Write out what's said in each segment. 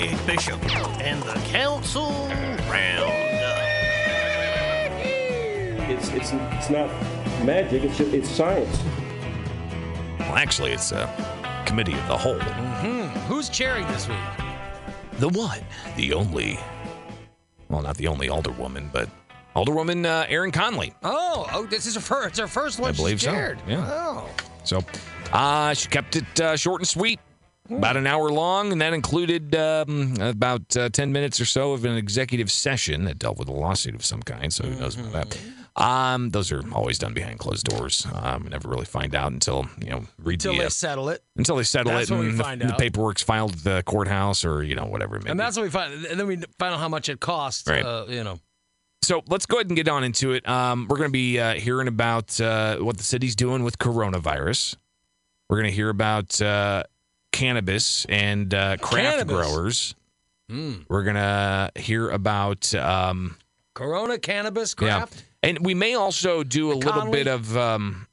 Big Bishop and the Council Roundup. It's it's it's not magic. It's just, it's science. Well, actually, it's a committee of the whole. Who's chairing this week? The one, the only. Well, not the only alderwoman, but alderwoman uh, Erin Conley. Oh, oh, this is her first. It's her first one. I believe she's so, yeah. Oh. So, uh, she kept it uh, short and sweet, about an hour long, and that included um, about uh, 10 minutes or so of an executive session that dealt with a lawsuit of some kind. So, who knows about that? Um, those are always done behind closed doors. Um, never really find out until, you know, read Until the, they uh, settle it. until they settle That's it and the, the paperwork's filed at the courthouse or, you know, whatever it may And be. that's what we find. And then we find out how much it costs. Right. Uh, you know. So let's go ahead and get on into it. Um, we're going to be uh, hearing about uh, what the city's doing with coronavirus. We're going to hear about uh, cannabis and uh, craft Cannabis. growers. Mm. We're going to hear about, um, Corona cannabis yeah. craft. And we may also do a little bit of um,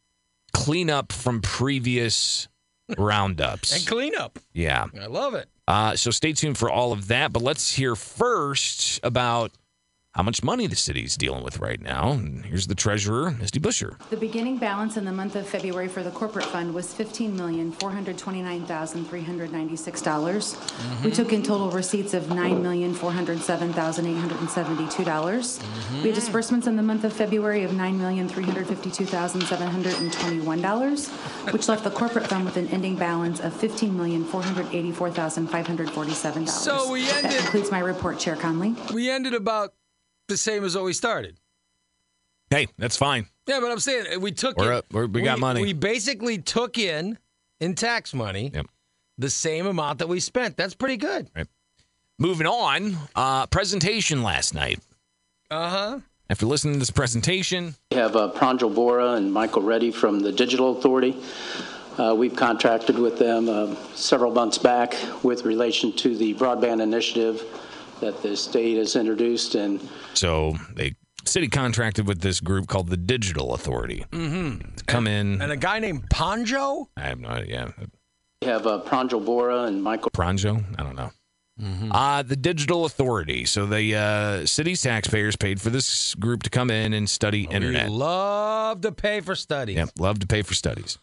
cleanup from previous roundups. And cleanup. yeah. I love it. Uh, so stay tuned for all of that. But let's hear first about how much money the city's dealing with right now. And here's the treasurer, Misty Buscher. The beginning balance in the month of February for the corporate fund was $15,429,396. Mm-hmm. We took in total receipts of $9,407,872. Mm-hmm. We had disbursements in the month of February of $9,352,721, which left the corporate fund with an ending balance of $15,484,547. So we ended. That ended- concludes my report, Chair Conley. We ended about the same as what we started. Hey, that's fine. Yeah, but I'm saying we took We're in, up. We're- we got money. We basically took in in tax money Yep. the same amount that we spent. That's pretty good. Right. Moving on, uh, presentation last night. Uh huh. After listening to this presentation, We have uh, Pranjal Bora and Michael Reddy from the Digital Authority. Uh, We've contracted with them uh, several months back with relation to the broadband initiative that the state has introduced, and so they city contracted with this group called the Digital Authority Mm-hmm. to come in. And a guy named Ponjo. I have no idea. we have uh, Pranjal Bora and Michael Pronjo? I don't know. Uh, the Digital Authority. So the uh, city's taxpayers paid for this group to come in and study internet. We love to pay for studies. Yep, love to pay for studies.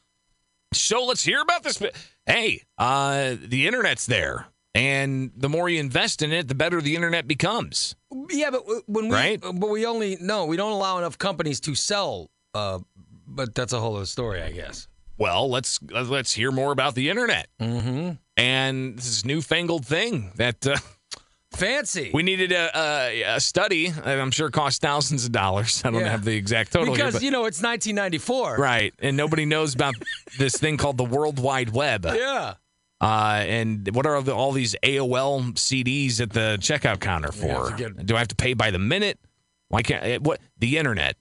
So let's hear about this. Hey, uh, the internet's there, and the more you invest in it, the better the internet becomes. Yeah, but when we Right? but we only no, we don't allow enough companies to sell. Uh, but that's a whole other story, I guess. Well, let's let's hear more about the internet Mm-hmm. and this newfangled thing that uh, Fancy. we needed a, a, a study. that I'm sure cost thousands of dollars. I don't Yeah. have the exact total here, because but- you know it's 1994. right, and nobody knows about this thing called the World Wide Web. Yeah. Uh, and what are the, all these AOL CDs at the checkout counter for? forget- Do I have to pay by the minute? Why can't eh, what the internet?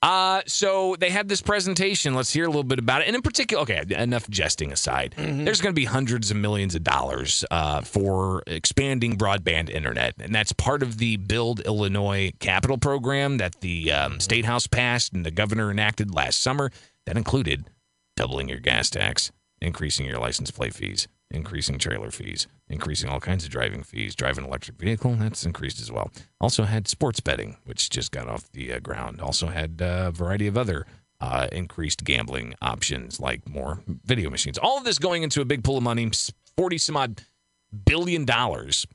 Uh, so they had this presentation. Let's hear a little bit about it. And in particular, okay, enough jesting aside. Mm-hmm. There's going to be hundreds of millions of dollars uh, for expanding broadband internet, and that's part of the Build Illinois Capital Program that the um, state house passed and the governor enacted last summer. That included doubling your gas tax, increasing your license plate fees, increasing trailer fees, increasing all kinds of driving fees. Driving an electric vehicle, that's increased as well. Also had sports betting, which just got off the uh, ground. Also had uh, a variety of other uh, increased gambling options like more video machines. All of this going into a big pool of money, 40 some odd billion dollars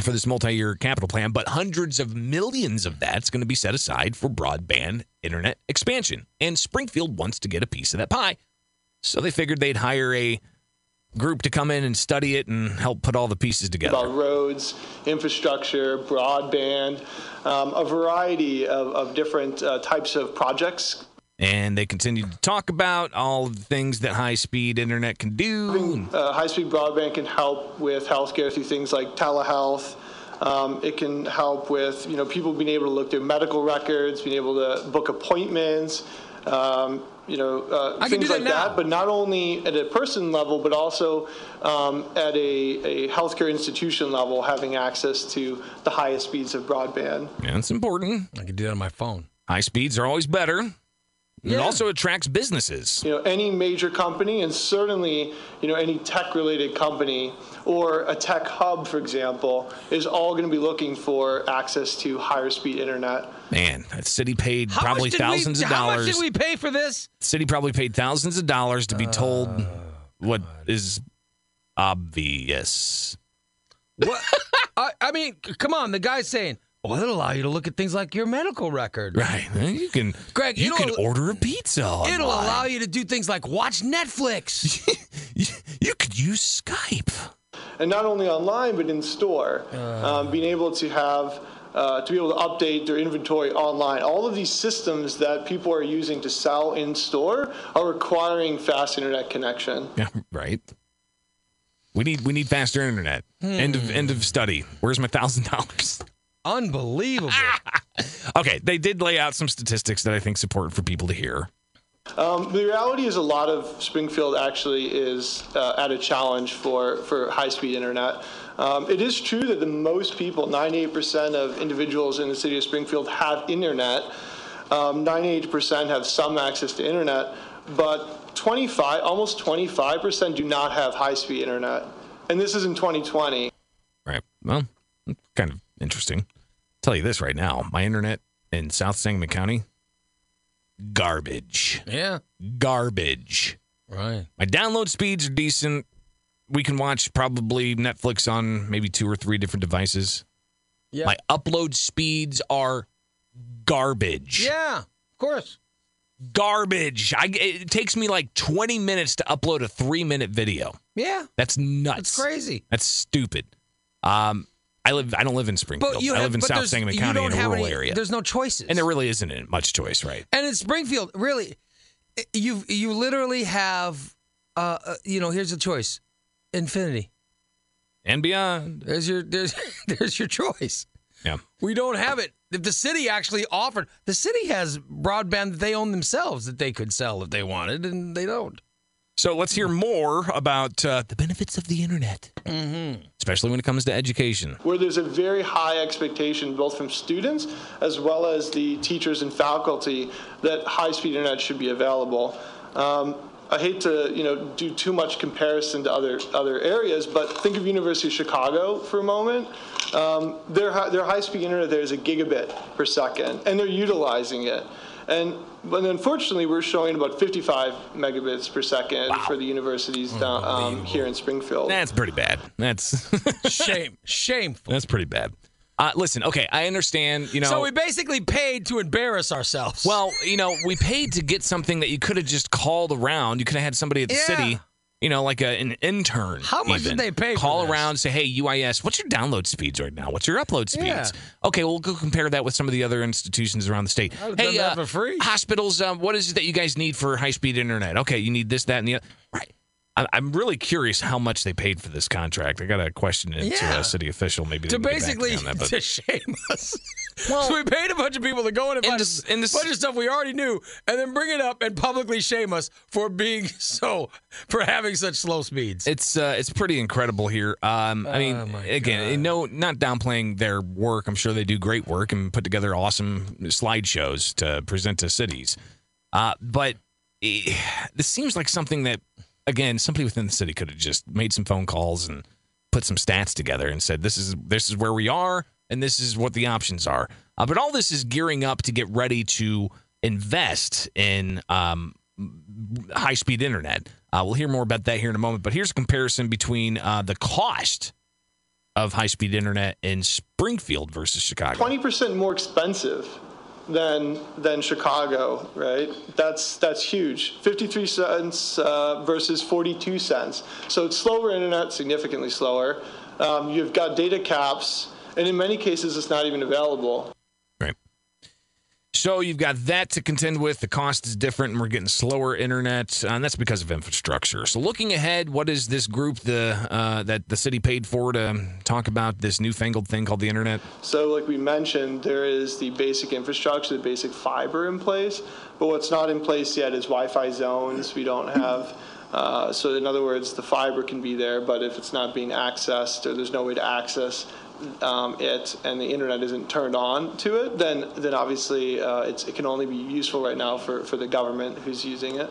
for this multi-year capital plan, but hundreds of millions of that's going to be set aside for broadband internet expansion. And Springfield wants to get a piece of that pie. So they figured they'd hire a group to come in and study it and help put all the pieces together. about roads, infrastructure, broadband, um, a variety of, of different uh, types of projects. And they continued to talk about all the things that high-speed internet can do. Uh, high-speed broadband can help with healthcare through things like telehealth. Um, it can help with you know people being able to look through medical records, being able to book appointments, um, you know uh, things like that that. But not only at a person level, but also um, at a, a healthcare institution level, having access to the highest speeds of broadband. And it's important. I can do that on my phone. High speeds are always better. Yeah. It also attracts businesses. you know any major company and certainly you know any tech related company or a tech hub for example is all going to be looking for access to higher speed internet Man, the city paid How probably thousands we, of dollars. How much did we pay for this? The city probably paid thousands of dollars to be told Uh, what is obvious. What? I, I mean, come on. The guy's saying, "Well, it'll allow you to look at things like your medical record. Right. You can Greg, you it'll- can order a pizza. It'll allow you to do things like watch Netflix." you, you could use Skype. and not only online but in store um, being able to have uh, to be able to update their inventory online all of these systems that people are using to sell in store are requiring fast internet connection Yeah, right. We need we need faster internet. End of end of study. Where's my thousand dollars? Unbelievable. Okay, they did lay out some statistics that I think support for people to hear. Um, the reality is a lot of Springfield actually is uh, at a challenge for, for high-speed internet. Um, it is true that the most people, 98% of individuals in the city of Springfield have internet. Um, 98% have some access to internet, but 25, almost 25% do not have high-speed internet. And this is in 2020. Right. Well, kind of interesting. I'll tell you this right now. My internet in South Sangamon County, garbage. yeah. Garbage. Right. My download speeds are decent. We can watch probably Netflix on maybe two or three different devices. Yeah. My upload speeds are garbage. yeah. Of course. Garbage. I, it takes me like 20 minutes to upload a three minute video. Yeah. That's nuts. That's crazy. That's stupid. Um, I live. I don't live in Springfield. But you I live in but South Sangamon you County don't in a have rural any, area, There's no choices. and there really isn't much choice, right? And in Springfield, really, you you literally have, uh, uh, you know, here's the choice, infinity. And beyond. There's your there's there's your choice. Yeah. We don't have it. If the city actually offered, the city has broadband that they own themselves that they could sell if they wanted, and they don't. So let's hear more about uh, the benefits of the internet, mm-hmm. especially when it comes to education. where there's a very high expectation both from students as well as the teachers and faculty that high-speed internet should be available. Um, I hate to you know do too much comparison to other other areas, but think of University of Chicago for a moment. Um, their their high-speed internet there is a gigabit per second, and they're utilizing it. And but unfortunately, we're showing about 55 megabits per second for the universities down um, here in Springfield. That's pretty bad. That's Shame, shameful. that's pretty bad. Uh, listen, okay, I understand. You know, So we basically paid to embarrass ourselves. well, you know, we paid to get something that you could have just called around. You could have had somebody at the Yeah. city. You know, like a, an intern. How much did they pay for Call around, say, "Hey, UIS, what's your download speeds right now? What's your upload speeds?" Yeah. Okay, we'll go compare that with some of the other institutions around the state. Hey, done that uh, for free. hospitals, um, what is it that you guys need for high speed internet? Okay, you need this, that, and the other. Right. I- I'm really curious how much they paid for this contract. I got a question into Yeah. a city official. Maybe to they can get back basically me that, but- to shame us. Well- so we paid a bunch of people to go in and In find this- a in this- bunch of stuff we already knew, and then bring it up and publicly shame us for being so for having such slow speeds. It's uh, it's pretty incredible here. Um, I mean, Oh, my again, no, not downplaying their work. I'm sure they do great work and put together awesome slideshows to present to cities. Uh, but eh, this seems like something that, again, somebody within the city could have just made some phone calls and put some stats together and said, "This is this is where we are, and this is what the options are." Uh, but all this is gearing up to get ready to invest in um, high speed internet. Uh, we'll hear more about that here in a moment. But here's a comparison between uh, the cost of high speed internet in Springfield versus Chicago. twenty percent more expensive than than Chicago, right? That's that's huge. Fifty-three cents uh, versus forty-two cents. So it's slower internet, significantly slower. Um, you've got data caps, and in many cases, it's not even available. So you've got that to contend with. The cost is different, and we're getting slower internet, uh, and that's because of infrastructure. So looking ahead, what is this group the uh, that the city paid for to talk about this newfangled thing called the internet? So, like we mentioned, there is the basic infrastructure, the basic fiber in place, but what's not in place yet is Wi-Fi zones. We don't have. Uh, so, in other words, the fiber can be there, but if it's not being accessed or there's no way to access um, it and the internet isn't turned on to it, then then obviously uh, it's, it can only be useful right now for, for the government who's using it.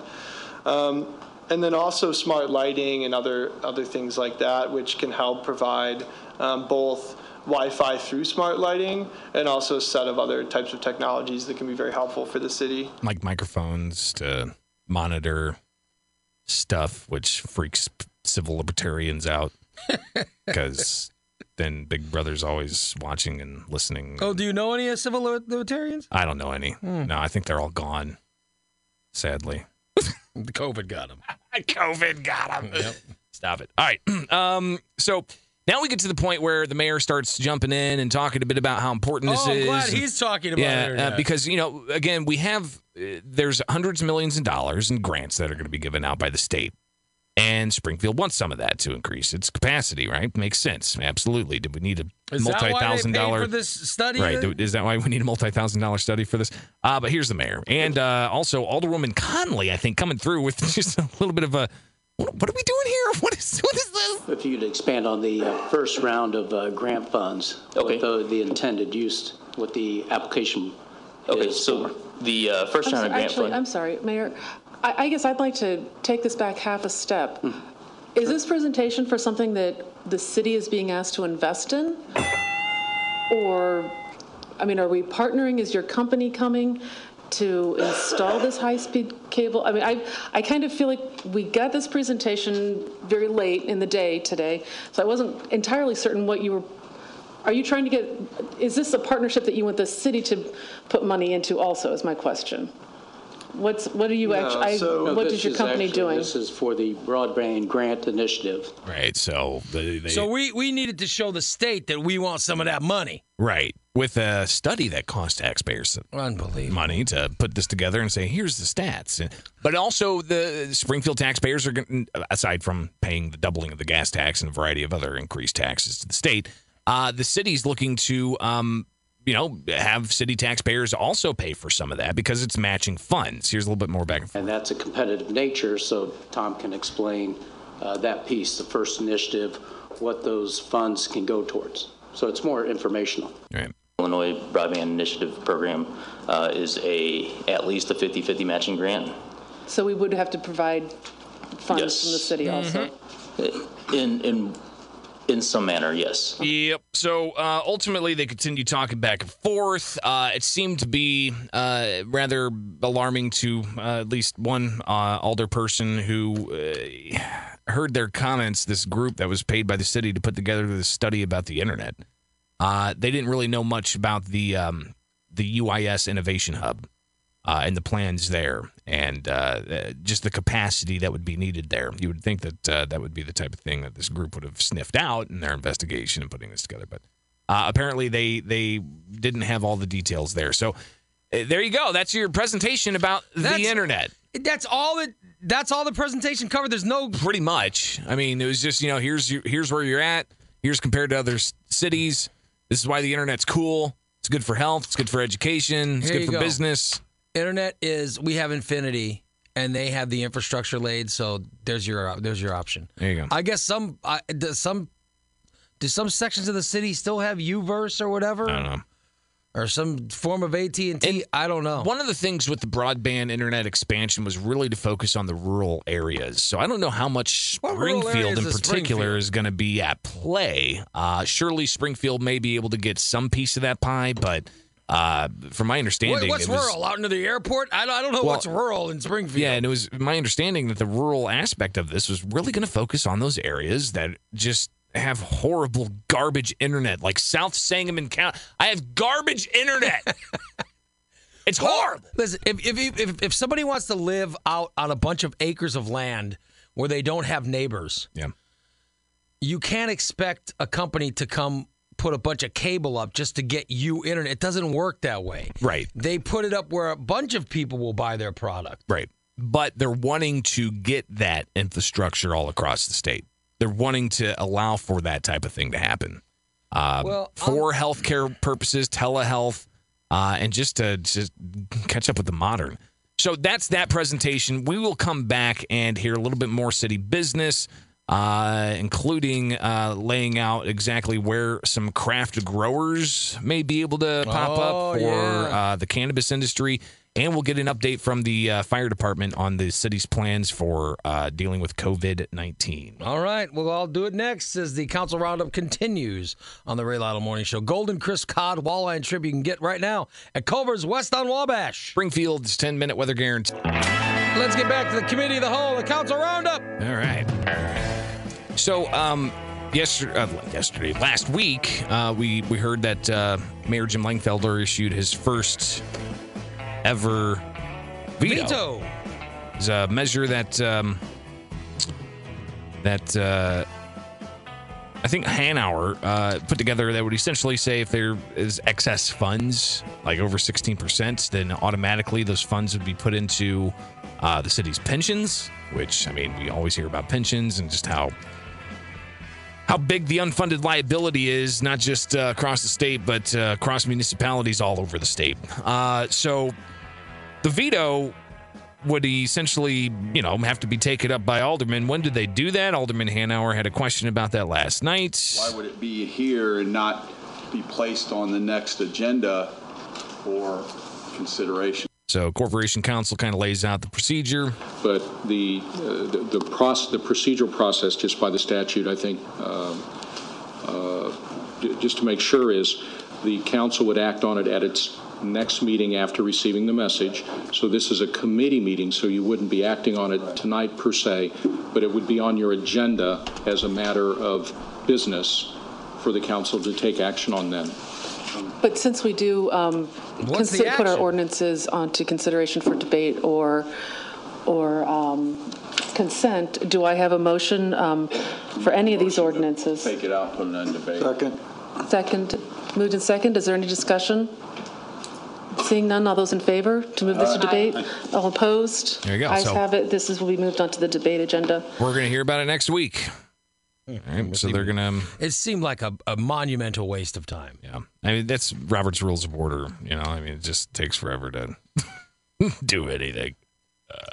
Um, and then also smart lighting and other other things like that, which can help provide um, both Wi-Fi through smart lighting and also a set of other types of technologies that can be very helpful for the city. Like microphones to monitor stuff, which freaks civil libertarians out because then Big Brother's always watching and listening. Oh, do you know any civil libertarians? I don't know any. No, I think they're all gone. Sadly, The COVID got them. COVID got him. Stop it. All right. Um. So now we get to the point where the mayor starts jumping in and talking a bit about how important this Oh, I'm is. glad he's talking about yeah, internet. uh, because you know, again, we have uh, there's hundreds of millions of dollars in grants that are going to be given out by the state, and Springfield wants some of that to increase its capacity. Right? Makes sense. Absolutely. Do we need a is that why they multi-thousand paid dollar? for this study? Right. then? do- Is that why we need a multi-thousand dollar study for this? Uh, but here's the mayor, and uh, also Alderwoman Conley, I think, coming through with just a little bit of a. What, what are we doing here? What is what is this? If you'd expand on the uh, first round of uh, grant funds, Okay. what the, the intended use, what the application Okay, is so for. the uh, first I'm round so- of grant Actually, fund. I'm sorry, Mayor. I, I guess I'd like to take this back half a step. Hmm. Is this presentation for something that the city is being asked to invest in? Or, I mean, are we partnering? Is your company coming to install this high-speed cable? I mean, I, I kind of feel like we got this presentation very late in the day today, so I wasn't entirely certain what you were are you trying to get, is this a partnership that you want the city to put money into also, is my question? What's, what are you actually, so- No, what this is your is company actually- doing? This is for the broadband grant initiative. Right. So they, they So we, we needed to show the state that we want some of that money. right with a study that cost taxpayers Unbelievable. money to put this together and say, here's the stats. But also, the Springfield taxpayers are going aside from paying the doubling of the gas tax and a variety of other increased taxes to the state, uh, the city's looking to, um, you know, have city taxpayers also pay for some of that because it's matching funds. Here's a little bit more back and forth. And that's a competitive nature, so Tom can explain uh, that piece, the first initiative, what those funds can go towards. So it's more informational. Right. Illinois Broadband Initiative Program uh, is a at least a 50-50 matching grant. So we would have to provide funds Yes. from the city also? In in in some manner, yes. Yep. So uh, ultimately, they continue talking back and forth. Uh, it seemed to be uh, rather alarming to uh, at least one uh, alderperson who uh, heard their comments. This group that was paid by the city to put together this study about the internet. They didn't really know much about the um, the UIS Innovation Hub uh, and the plans there, and uh, uh, just the capacity that would be needed there. You would think that uh, that would be the type of thing that this group would have sniffed out in their investigation and putting this together, but uh, apparently they they didn't have all the details there. So uh, there you go. That's your presentation about That's- the internet. That's all that. That's all the presentation covered. There's no. Pretty much. I mean, it was just you know here's your, here's where you're at. Here's compared to other cities. This is why the internet's cool. It's good for health. It's good for education. It's Here good for go. business. Internet is. We have Infinity, and they have the infrastructure laid. So there's your there's your option. There you go. I guess some I, does some do some sections of the city still have UVerse or whatever, I don't know. or some form of AT and T? I don't know. One of the things with the broadband internet expansion was really to focus on the rural areas. So I don't know how much What Springfield in particular Springfield? is going to be at play. Uh, surely Springfield may be able to get some piece of that pie, but uh, from my understanding, What- what's was, rural? Out into the airport? I don't, I don't know Well, what's rural in Springfield. Yeah, and it was my understanding that the rural aspect of this was really going to focus on those areas that just have horrible garbage internet, like South Sangamon County. I have garbage internet. it's horrible. Listen, if, if if if somebody wants to live out on a bunch of acres of land where they don't have neighbors, Yeah. you can't expect a company to come put a bunch of cable up just to get you internet. It doesn't work that way. Right. They put it up where a bunch of people will buy their product. Right. But they're wanting to get that infrastructure all across the state. They're wanting to allow for that type of thing to happen. Uh, Well, for healthcare purposes, telehealth, uh, and just to just catch up with the modern. So that's that presentation. We will come back and hear a little bit more city business. Uh, including uh, laying out exactly where some craft growers may be able to pop Oh, up for yeah. uh, the cannabis industry. And we'll get an update from the uh, fire department on the city's plans for uh, dealing with COVID 19. All right, well, I'll do it next as the council roundup continues on the Ray Lytle Morning Show. Golden Chris Cod Walleye and Shrimp you can get right now at Culver's West on Wabash. Springfield's 10 minute weather guarantee. Let's get back to the committee of the whole, the council roundup. All right. So, um, yesterday, uh, yesterday, last week, uh, we we heard that uh, Mayor Jim Langfelder issued his first ever veto. Veto. It's a measure that um, that uh, I think Hanauer uh, put together that would essentially say if there is excess funds, like over 16%, then automatically those funds would be put into uh, the city's pensions, which, I mean, we always hear about pensions and just how how big the unfunded liability is, not just uh, across the state, but uh, across municipalities all over the state. Uh, so the veto would essentially, you know, have to be taken up by aldermen. When did they do that? Alderman Hanauer had a question about that last night. Why would it be here and not be placed on the next agenda for consideration? So, Corporation Counsel kind of lays out the procedure. But the, uh, the, the process, the procedural process, just by the statute, I think, uh, j- just to make sure is the council would act on it at its next meeting after receiving the message. So this is a committee meeting, so you wouldn't be acting on it tonight per se, but it would be on your agenda as a matter of business for the council to take action on then. But since we do um, What's the consi- put our action? ordinances onto consideration for debate or, or um, consent, do I have a motion um, for any of these ordinances? Take it out, put it on debate. Second, Second, moved in second, is there any discussion? Seeing none, all those in favor to move this to debate? All opposed? There you go. Ayes So- have it, this is, will be moved onto the debate agenda. We're going to hear about it next week. All right, so they're going to, It seemed like a, a monumental waste of time. yeah. I mean, that's Robert's Rules of Order. You know, I mean, it just takes forever to do anything.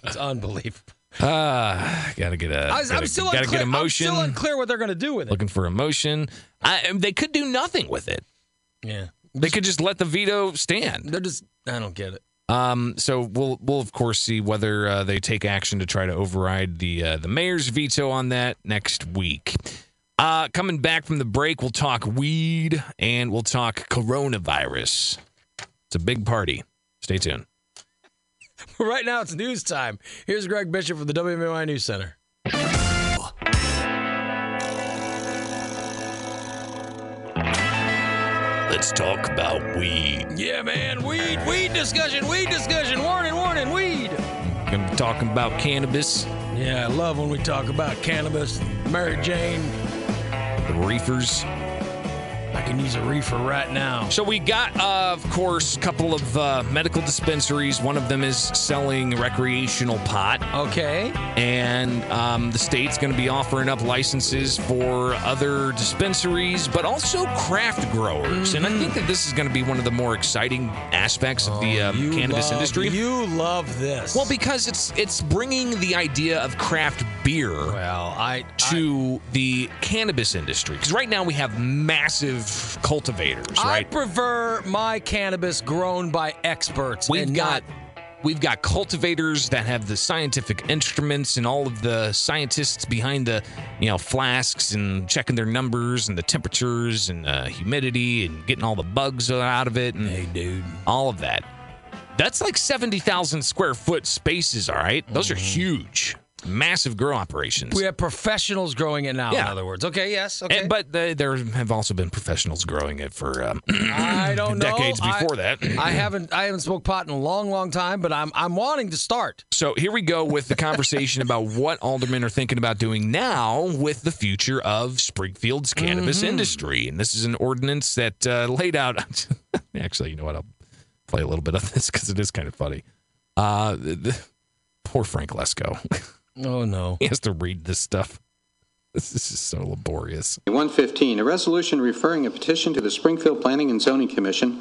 It's unbelievable. Ah, gotta get a. I was, gotta, I'm still gotta unclear. get a motion. I'm still unclear what they're going to do with it. Looking for a motion. I, they could do nothing with it. Yeah, They could just let the veto stand. they're just. I don't get it. Um, so we'll we'll of course see whether uh, they take action to try to override the uh, the mayor's veto on that next week. Uh, coming back from the break, we'll talk weed and we'll talk coronavirus. It's a big party. Stay tuned. Right now, it's news time. Here's Greg Bishop from the WMAY News Center. Let's talk about weed. Yeah, man. Weed, weed discussion, weed discussion. Warning, warning, weed. Gonna be talking about cannabis, Yeah, I love when we talk about cannabis. Mary Jane, the reefers. I can use a reefer right now. So we got, uh, of course, a couple of uh, medical dispensaries. One of them is selling recreational pot. Okay. and um, the state's going to be offering up licenses for other dispensaries, but also craft growers. And I think that this is going to be one of the more exciting aspects of the um, cannabis love- industry. You love this. well, because it's it's bringing the idea of craft beer well, I to the cannabis industry. Because right now we have massive cultivators, I, I right? prefer my cannabis grown by experts. We've and got not- we've got cultivators that have the scientific instruments and all of the scientists behind the you know flasks and checking their numbers and the temperatures and uh, humidity and getting all the bugs out of it and Hey, dude. all of that. That's like seventy thousand square foot spaces. All right, those are huge, massive grow operations. We have professionals growing it now. In other words, okay, yes, okay. And- but there have also been professionals growing it for um, I don't know. decades I- before that. I haven't I haven't smoked pot in a long, long time, but I'm I'm wanting to start. So here we go with the conversation about what aldermen are thinking about doing now with the future of Springfield's cannabis Mm-hmm. industry. And this is an ordinance that uh, laid out. Actually, you know what? I'll play a little bit of this because it is kind of funny. Uh, the- poor Frank Lesko. Oh no. he has to read this stuff. This is just so laborious. 115, a resolution referring a petition to the Springfield Planning and Zoning Commission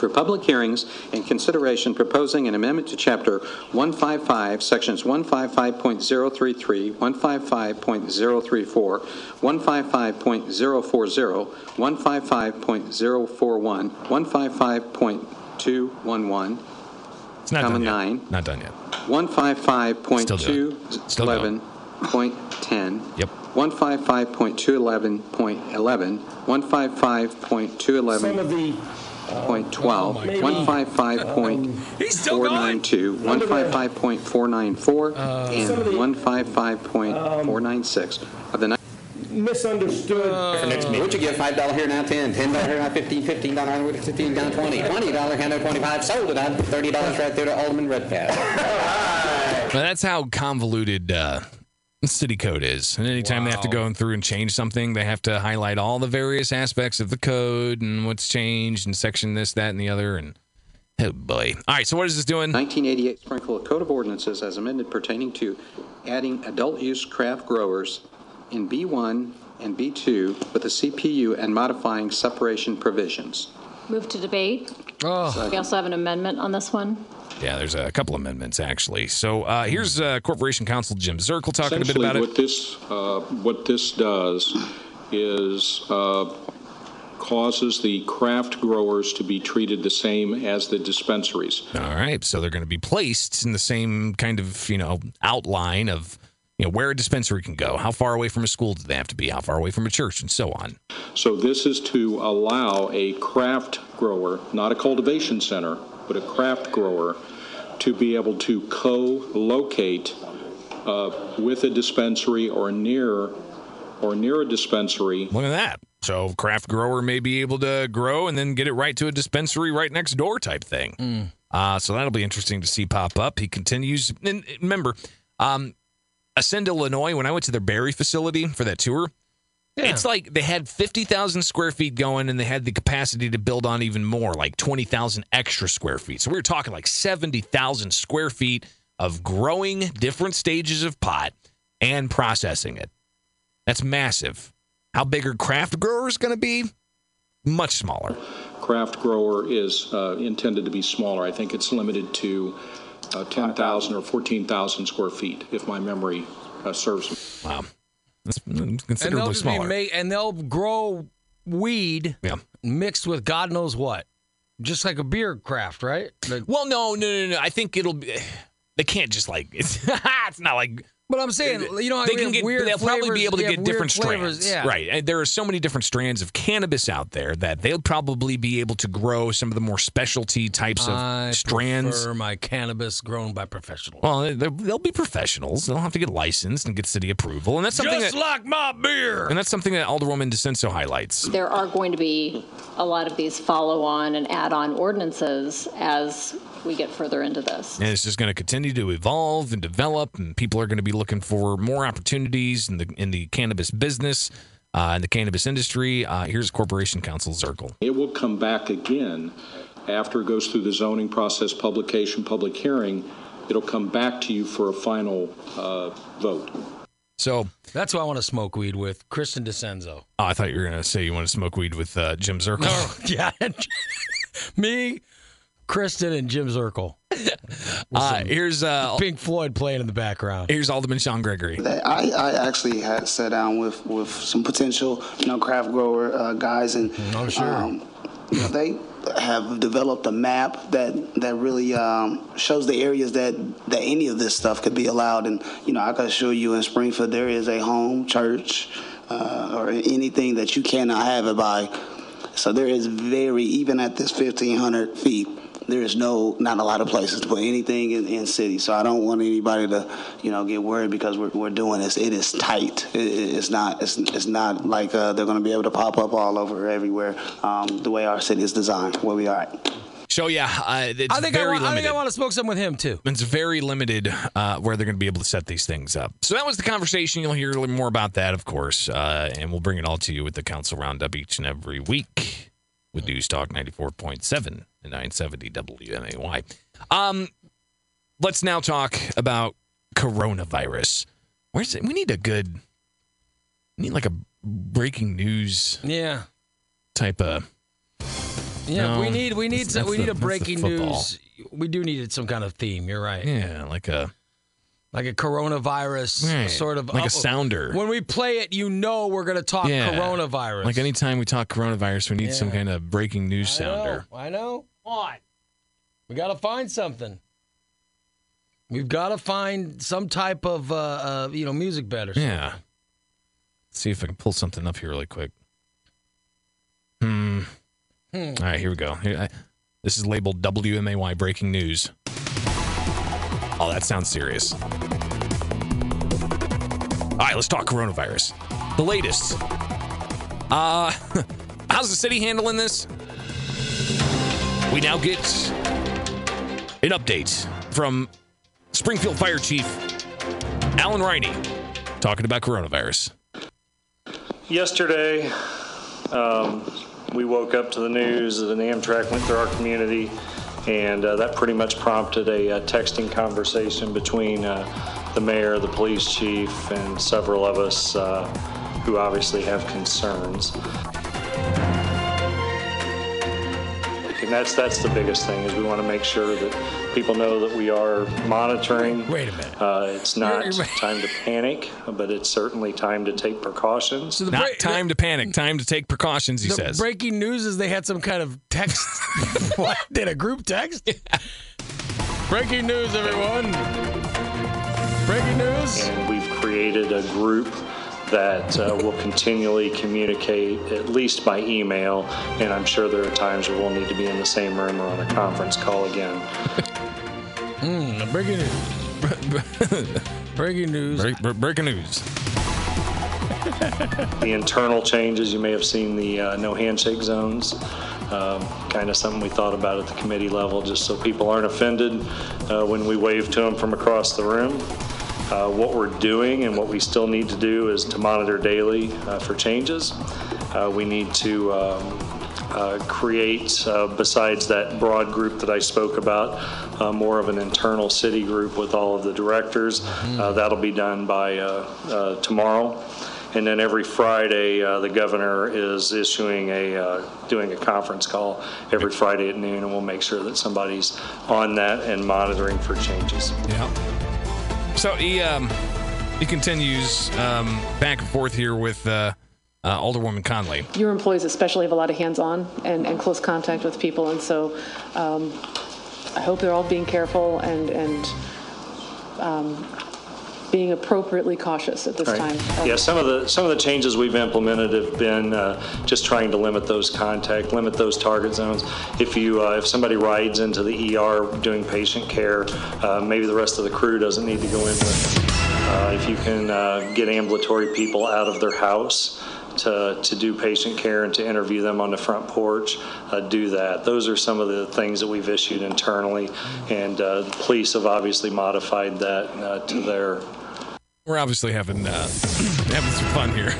for public hearings and consideration proposing an amendment to Chapter 155, Sections 155.033, 155.034, 155.040, 155.041, 155.211, It's not comma done yet. 9, Not done yet. 155.211.10. Yep. 155.211.11, 155.211. Some of the, Point twelve, oh maybe- one five five point um, four nine two, one five five point four nine four, uh, and one five five point four nine six of the. Ni- misunderstood. For next meeting. Would you give five dollar here now ten, ten dollar here now fifteen, fifteen dollar here now fifteen down twenty, twenty dollar here now twenty-five, sold it, I'd thirty dollars right there to Alderman Redpath. But that's how convoluted uh, city code is. And anytime they have to go in through and change something, they have to highlight all the various aspects of the code and what's changed and section this, that, and the other. And oh boy. All right. So what is this doing? 1988 Springfield Code of Ordinances as amended pertaining to adding adult use craft growers in B1 and B2 with the CPU and modifying separation provisions. Move to debate. Oh. We also have an amendment on this one. Yeah, there's a couple amendments actually. So uh, here's uh, Corporation Counsel Jim Zerkle talking a bit Essentially, about it. what this, uh, what this does is uh, causes the craft growers to be treated the same as the dispensaries. All right. So they're going to be placed in the same kind of, you know, outline of, you know, where a dispensary can go. How far away from a school do they have to be? How far away from a church and so on. So this is to allow a craft grower, not a cultivation center, but a craft grower, to be able to co-locate uh, with a dispensary or near or near a dispensary. Look at that. So craft grower may be able to grow and then get it right to a dispensary right next door type thing. Uh, so that'll be interesting to see pop up. He continues. And remember, um, Ascend, Illinois, when I went to their Barry facility for that tour, it's like they had 50,000 square feet going and they had the capacity to build on even more, like 20,000 extra square feet. So we were talking like 70,000 square feet of growing different stages of pot and processing it. That's massive. How big are craft growers going to be? Much smaller. Craft grower is uh, intended to be smaller. I think it's limited to uh, 10,000 or 14,000 square feet, if my memory uh, serves me. Wow. That's and they'll considerably just be smaller. ma- and they'll grow weed Yeah. mixed with God knows what, just like a beer craft, right? Like- well, no, no, no, no. I think it'll be. They can't just like it's. it's not like. But I'm saying, you know, they we can have get. weird They'll probably be able to get different weird flavors, strands, yeah. right? And there are so many different strands of cannabis out there that they'll probably be able to grow some of the more specialty types of I strands. prefer my cannabis grown by professionals. Well, they'll they'll be professionals. They'll have to get licensed and get city approval, and that's something Just that, like my beer. and that's something that Alderwoman DiCenso highlights. There are going to be a lot of these follow-on and add-on ordinances as we get further into this. And it's just going to continue to evolve and develop, and people are going to be looking for more opportunities in the in the cannabis business, uh, in the cannabis industry. Uh, here's Corporation Counsel Zerkle. It will come back again after it goes through the zoning process, publication, public hearing. It'll come back to you for a final uh, vote. So that's who I want to smoke weed with, Kristin DiCenso. Oh, I thought you were going to say you want to smoke weed with uh, Jim Zerkle. No, yeah, me, Kristen, and Jim Zerkle. Uh, here's uh, Pink Floyd playing in the background. Here's Alderman Shawn Gregory. I, I actually had sat down with, with some potential, you know, craft grower uh, guys, and Oh, sure. um, you know, they have developed a map that that really um, shows the areas that that any of this stuff could be allowed. And you know, I can assure you, in Springfield, there is a home church uh, or anything that you cannot have it by. So there is very even at this 1,500 feet. There is no, not a lot of places to put anything in, in city. So I don't want anybody to, you know, get worried because we're, we're doing this. It is tight. It, it- it's not, it's, it's not like uh, they're going to be able to pop up all over everywhere um, the way our city is designed, where we are at. So yeah, uh, it's I think I, very want, I think I want to smoke some with him too. It's very limited uh, where they're going to be able to set these things up. So that was the conversation. You'll hear a little more about that, of course, uh, and we'll bring it all to you with the council roundup each and every week with News Talk 94.7 and 970 WMAY. Um, let's now talk about coronavirus. Where's it? We need a good, we need like a breaking news Yeah. type of Yeah, No, we need we need that's- some, that's we need the- a breaking news. We do need some kind of theme. You're right. Yeah, like a like a coronavirus Right, sort of like a oh, sounder. When we play it, you know we're going to talk Yeah. coronavirus. Like anytime we talk coronavirus, we need some kind of breaking news sounder. I know. What? We got to find something. We've got to find some type of uh, uh, you know music bed or something. Yeah. Let's see if I can pull something up here really quick. Hmm. Hmm. All right, here we go. Here, I, this is labeled WMAY breaking news. Oh, that sounds serious. All right, let's talk coronavirus. The latest. Uh, how's the city handling this? We now get an update from Springfield Fire Chief Alan Riney talking about coronavirus. Yesterday, um, we woke up to the news that an Amtrak went through our community, and uh, that pretty much prompted a, uh texting conversation between uh, the mayor, the police chief, and several of us uh, who obviously have concerns. And that's that's the biggest thing is we want to make sure that people know that we are monitoring. Wait a minute. Uh, it's not You're- you're- time to panic, but it's certainly time to take precautions. Not time to panic, time to take precautions, he the says. breaking news is they had some kind of text. what? Did a group text? Breaking news, everyone. Breaking news. And we've created a group that uh, will continually communicate, at least by email. And I'm sure there are times where we'll need to be in the same room or on a conference call again. Mm, breaking news. breaking news. Break, bre- breaking news. the internal changes, you may have seen the uh, no handshake zones. Um, kind of something we thought about at the committee level, just so people aren't offended uh, when we wave to them from across the room. Uh, what we're doing and what we still need to do is to monitor daily uh, for changes. Uh, we need to um, uh, create, uh, besides that broad group that I spoke about, uh, more of an internal city group with all of the directors. Uh, that'll be done by uh, uh, tomorrow. And then every Friday, uh, the governor is issuing a, uh, doing a conference call every Friday at noon, and we'll make sure that somebody's on that and monitoring for changes. Yeah. So he um, he continues um, back and forth here with uh, uh, Alderwoman Conley. Your employees especially have a lot of hands-on and, and close contact with people, and so um, I hope they're all being careful and, and um, being appropriately cautious at this Right. time. Yeah, some of the, some of the changes we've implemented have been uh, just trying to limit those contact, limit those target zones. If you, uh, if somebody rides into the ER doing patient care, uh, maybe the rest of the crew doesn't need to go in with them. Uh, If you can uh, get ambulatory people out of their house to, to do patient care and to interview them on the front porch, uh, do that. Those are some of the things that we've issued internally, and uh, the police have obviously modified that uh, to their We're obviously having uh, having some fun here.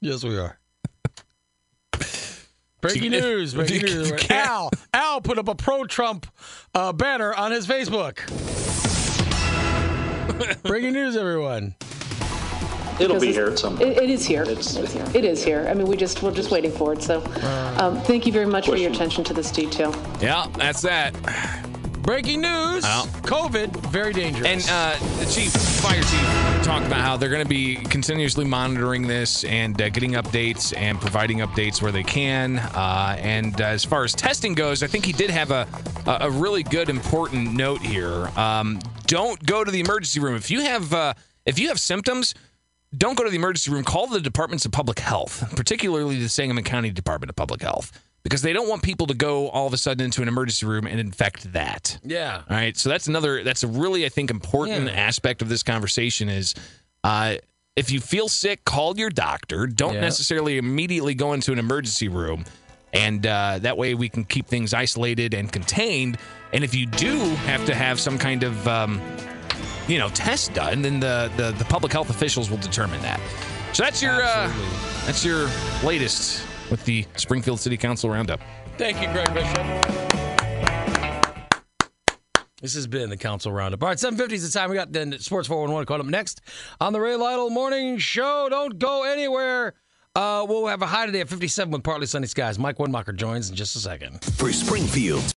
Yes, we are. Breaking news! Breaking news! Al Al put up a pro-Trump uh, banner on his Facebook. Breaking news, everyone! It'll Because be it's- here at some It, it is here. It's, here. It is here. I mean, we just we're just waiting for it. So, um, thank you very much for your attention to this detail. Yeah, that's that. Breaking news! Well. COVID, very dangerous. And uh, the chief, fire chief, talked about how they're going to be continuously monitoring this and uh, getting updates and providing updates where they can. Uh, and uh, as far as testing goes, I think he did have a a a really good important note here. Um, don't go to the emergency room if you have uh, if you have symptoms. Don't go to the emergency room. Call the departments of public health, particularly the Sangamon County Department of Public Health, because they don't want people to go all of a sudden into an emergency room and infect that. yeah, All right. So that's another, that's a really, I think, important Yeah. aspect of this conversation is uh, if you feel sick, call your doctor. Don't Yeah. necessarily immediately go into an emergency room. And uh, that way we can keep things isolated and contained. And if you do have to have some kind of, um, you know, test done, then the, the, the public health officials will determine that. So that's your uh, that's your latest with the Springfield City Council roundup. Thank you, Greg Bishop. This has been the Council Roundup. All right, 750 is the time. We got the Sports 411 caught up next on the Ray Lytle Morning Show. Don't go anywhere. Uh, we'll have a high today at 57 with partly sunny skies. Mike Woodmacher joins in just a second. For Springfield.